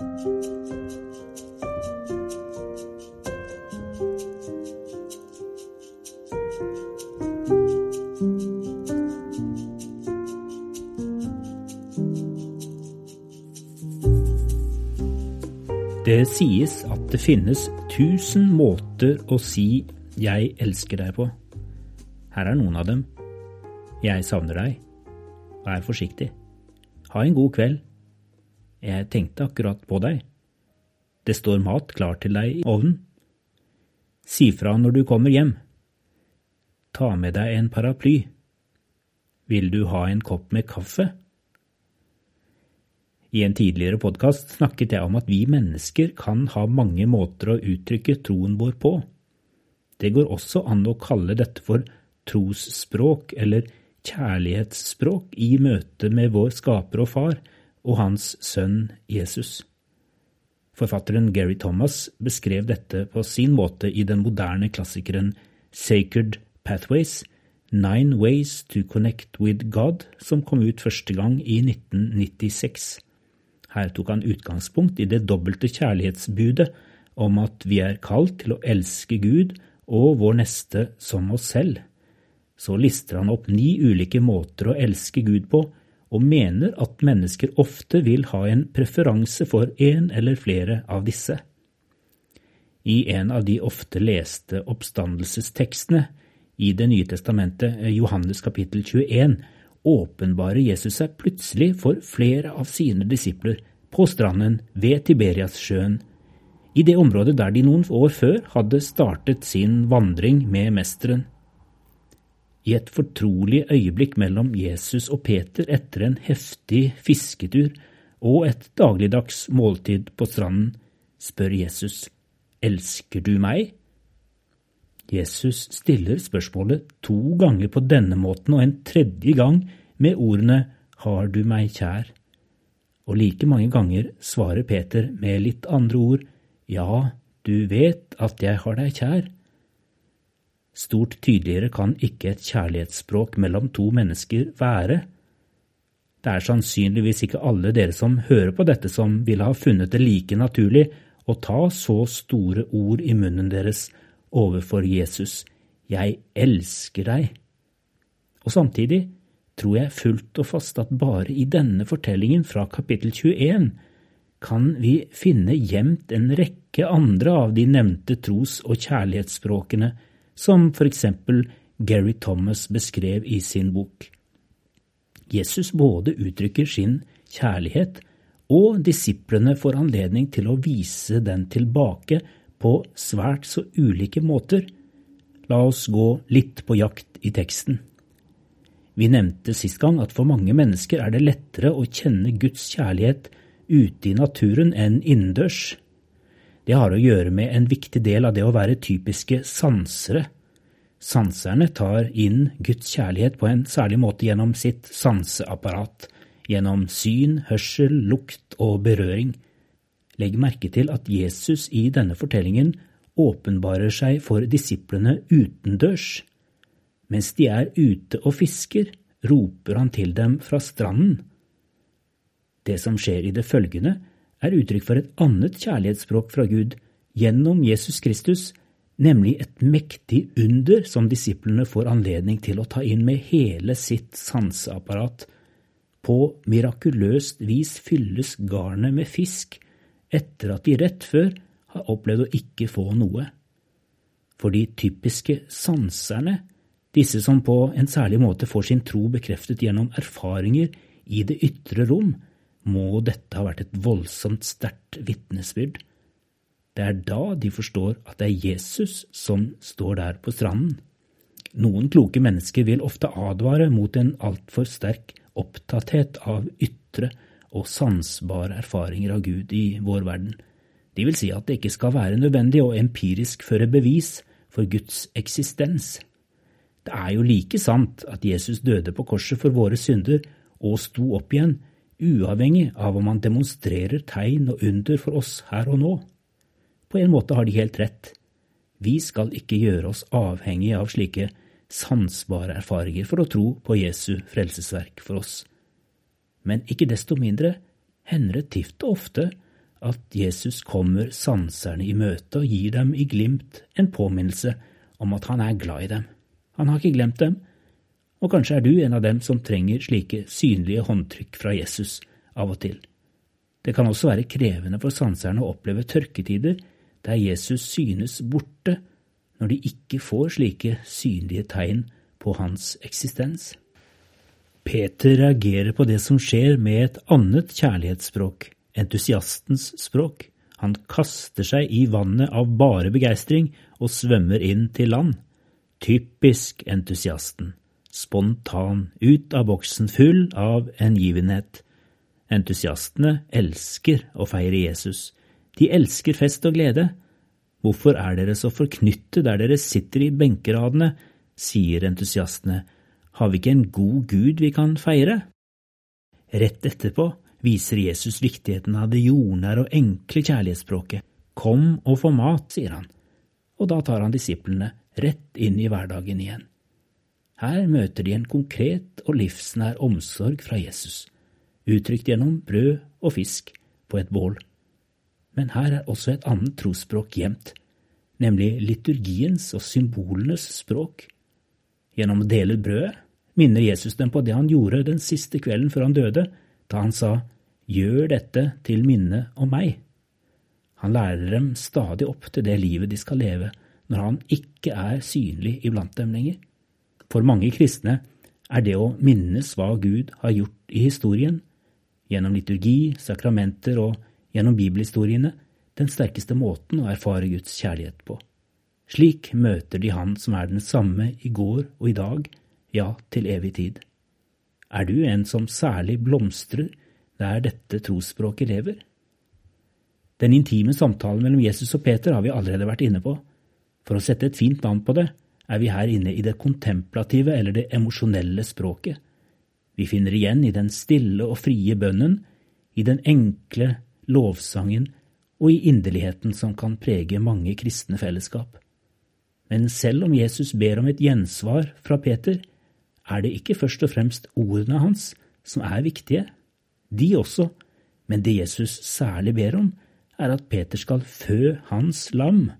Det sies at det finnes tusen måter å si 'jeg elsker deg' på. Her er noen av dem. Jeg savner deg. Vær forsiktig. Ha en god kveld. Jeg tenkte akkurat på deg. Det står mat klar til deg i ovnen. Si fra når du kommer hjem. Ta med deg en paraply. Vil du ha en kopp med kaffe? I en tidligere podkast snakket jeg om at vi mennesker kan ha mange måter å uttrykke troen vår på. Det går også an å kalle dette for trosspråk eller kjærlighetsspråk i møte med vår skaper og far og hans sønn Jesus. Forfatteren Gary Thomas beskrev dette på sin måte i den moderne klassikeren Sacred Pathways, Nine Ways to Connect with God, som kom ut første gang i 1996. Her tok han utgangspunkt i det dobbelte kjærlighetsbudet om at vi er kalt til å elske Gud og vår neste som oss selv. Så lister han opp ni ulike måter å elske Gud på, og mener at mennesker ofte vil ha en preferanse for en eller flere av disse. I en av de ofte leste oppstandelsestekstene i Det nye testamentet, Johannes kapittel 21, åpenbarer Jesus seg plutselig for flere av sine disipler på stranden ved Tiberiassjøen, i det området der de noen år før hadde startet sin vandring med mesteren. I et fortrolig øyeblikk mellom Jesus og Peter etter en heftig fisketur og et dagligdags måltid på stranden, spør Jesus, Elsker du meg? Jesus stiller spørsmålet to ganger på denne måten og en tredje gang med ordene Har du meg kjær? Og like mange ganger svarer Peter med litt andre ord Ja, du vet at jeg har deg kjær. Stort tydeligere kan ikke et kjærlighetsspråk mellom to mennesker være. Det er sannsynligvis ikke alle dere som hører på dette som ville ha funnet det like naturlig å ta så store ord i munnen deres overfor Jesus. Jeg elsker deg. Og samtidig tror jeg fullt og fast at bare i denne fortellingen fra kapittel 21 kan vi finne gjemt en rekke andre av de nevnte tros- og kjærlighetsspråkene, som for eksempel Gary Thomas beskrev i sin bok. Jesus både uttrykker sin kjærlighet, og disiplene får anledning til å vise den tilbake på svært så ulike måter. La oss gå litt på jakt i teksten. Vi nevnte sist gang at for mange mennesker er det lettere å kjenne Guds kjærlighet ute i naturen enn innendørs. Det har å gjøre med en viktig del av det å være typiske sansere. Sanserne tar inn Guds kjærlighet på en særlig måte gjennom sitt sanseapparat, gjennom syn, hørsel, lukt og berøring. Legg merke til at Jesus i denne fortellingen åpenbarer seg for disiplene utendørs. Mens de er ute og fisker, roper han til dem fra stranden. Det som skjer i det følgende, er uttrykk for et annet kjærlighetsspråk fra Gud gjennom Jesus Kristus, nemlig et mektig under som disiplene får anledning til å ta inn med hele sitt sanseapparat. På mirakuløst vis fylles garnet med fisk etter at de rett før har opplevd å ikke få noe. For de typiske sanserne disse som på en særlig måte får sin tro bekreftet gjennom erfaringer i det ytre rom, må dette ha vært et voldsomt sterkt vitnesbyrd. Det er da de forstår at det er Jesus som står der på stranden. Noen kloke mennesker vil ofte advare mot en altfor sterk opptatthet av ytre og sansbare erfaringer av Gud i vår verden. De vil si at det ikke skal være nødvendig å empirisk føre bevis for Guds eksistens. Det er jo like sant at Jesus døde på korset for våre synder og sto opp igjen, uavhengig av om han demonstrerer tegn og under for oss her og nå. På en måte har de helt rett. Vi skal ikke gjøre oss avhengige av slike sansbare erfaringer for å tro på Jesu frelsesverk for oss. Men ikke desto mindre hender det tift og ofte at Jesus kommer sanserne i møte og gir dem i glimt en påminnelse om at han er glad i dem. Han har ikke glemt dem, og kanskje er du en av dem som trenger slike synlige håndtrykk fra Jesus av og til. Det kan også være krevende for sanserne å oppleve tørketider der Jesus synes borte når de ikke får slike synlige tegn på hans eksistens. Peter reagerer på det som skjer med et annet kjærlighetsspråk, entusiastens språk. Han kaster seg i vannet av bare begeistring og svømmer inn til land. Typisk entusiasten. Spontan, ut av boksen, full av hengivenhet. Entusiastene elsker å feire Jesus. De elsker fest og glede. Hvorfor er dere så forknyttet der dere sitter i benkeradene, sier entusiastene, har vi ikke en god Gud vi kan feire? Rett etterpå viser Jesus viktigheten av det jordnære og enkle kjærlighetsspråket. Kom og få mat, sier han, og da tar han disiplene rett inn i hverdagen igjen. Her møter de en konkret og livsnær omsorg fra Jesus, uttrykt gjennom brød og fisk på et bål. Men her er også et annet trosspråk gjemt, nemlig liturgiens og symbolenes språk. Gjennom å dele brødet minner Jesus dem på det han gjorde den siste kvelden før han døde, da han sa Gjør dette til minne om meg. Han lærer dem stadig opp til det livet de skal leve når han ikke er synlig iblant dem lenger. For mange kristne er det å minnes hva Gud har gjort i historien, gjennom liturgi, sakramenter og gjennom bibelhistoriene, den sterkeste måten å erfare Guds kjærlighet på. Slik møter de Han som er den samme i går og i dag, ja, til evig tid. Er du en som særlig blomstrer der dette trosspråket lever? Den intime samtalen mellom Jesus og Peter har vi allerede vært inne på. For å sette et fint navn på det, er vi her inne i det kontemplative eller det emosjonelle språket. Vi finner igjen i den stille og frie bønnen, i den enkle lovsangen og i inderligheten som kan prege mange kristne fellesskap. Men selv om Jesus ber om et gjensvar fra Peter, er det ikke først og fremst ordene hans som er viktige. De også, men det Jesus særlig ber om, er at Peter skal fø hans lam.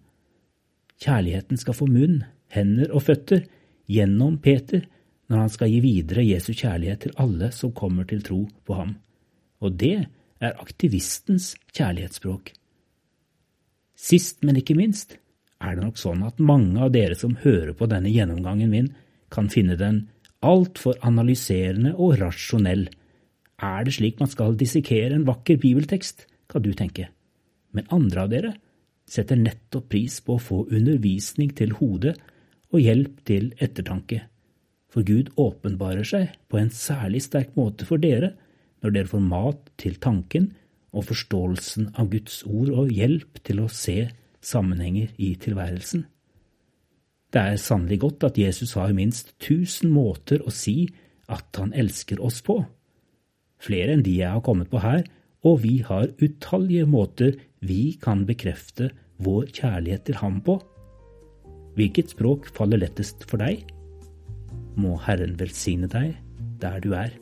Kjærligheten skal få munn, hender og føtter gjennom Peter når han skal gi videre Jesu kjærlighet til alle som kommer til tro på ham. Og det er aktivistens kjærlighetsspråk. Sist, men ikke minst, er det nok sånn at mange av dere som hører på denne gjennomgangen min, kan finne den altfor analyserende og rasjonell. Er det slik man skal dissekere en vakker bibeltekst, kan du tenke. Men andre av dere setter nettopp pris på å få undervisning til hodet og hjelp til ettertanke. For Gud åpenbarer seg på en særlig sterk måte for dere når dere får mat til tanken og forståelsen av Guds ord og hjelp til å se sammenhenger i tilværelsen. Det er sannelig godt at Jesus har minst tusen måter å si at han elsker oss på. Flere enn de jeg har kommet på her, og vi har utallige måter vi kan bekrefte vår kjærlighet til ham på. Hvilket språk faller lettest for deg? Må Herren velsigne deg der du er.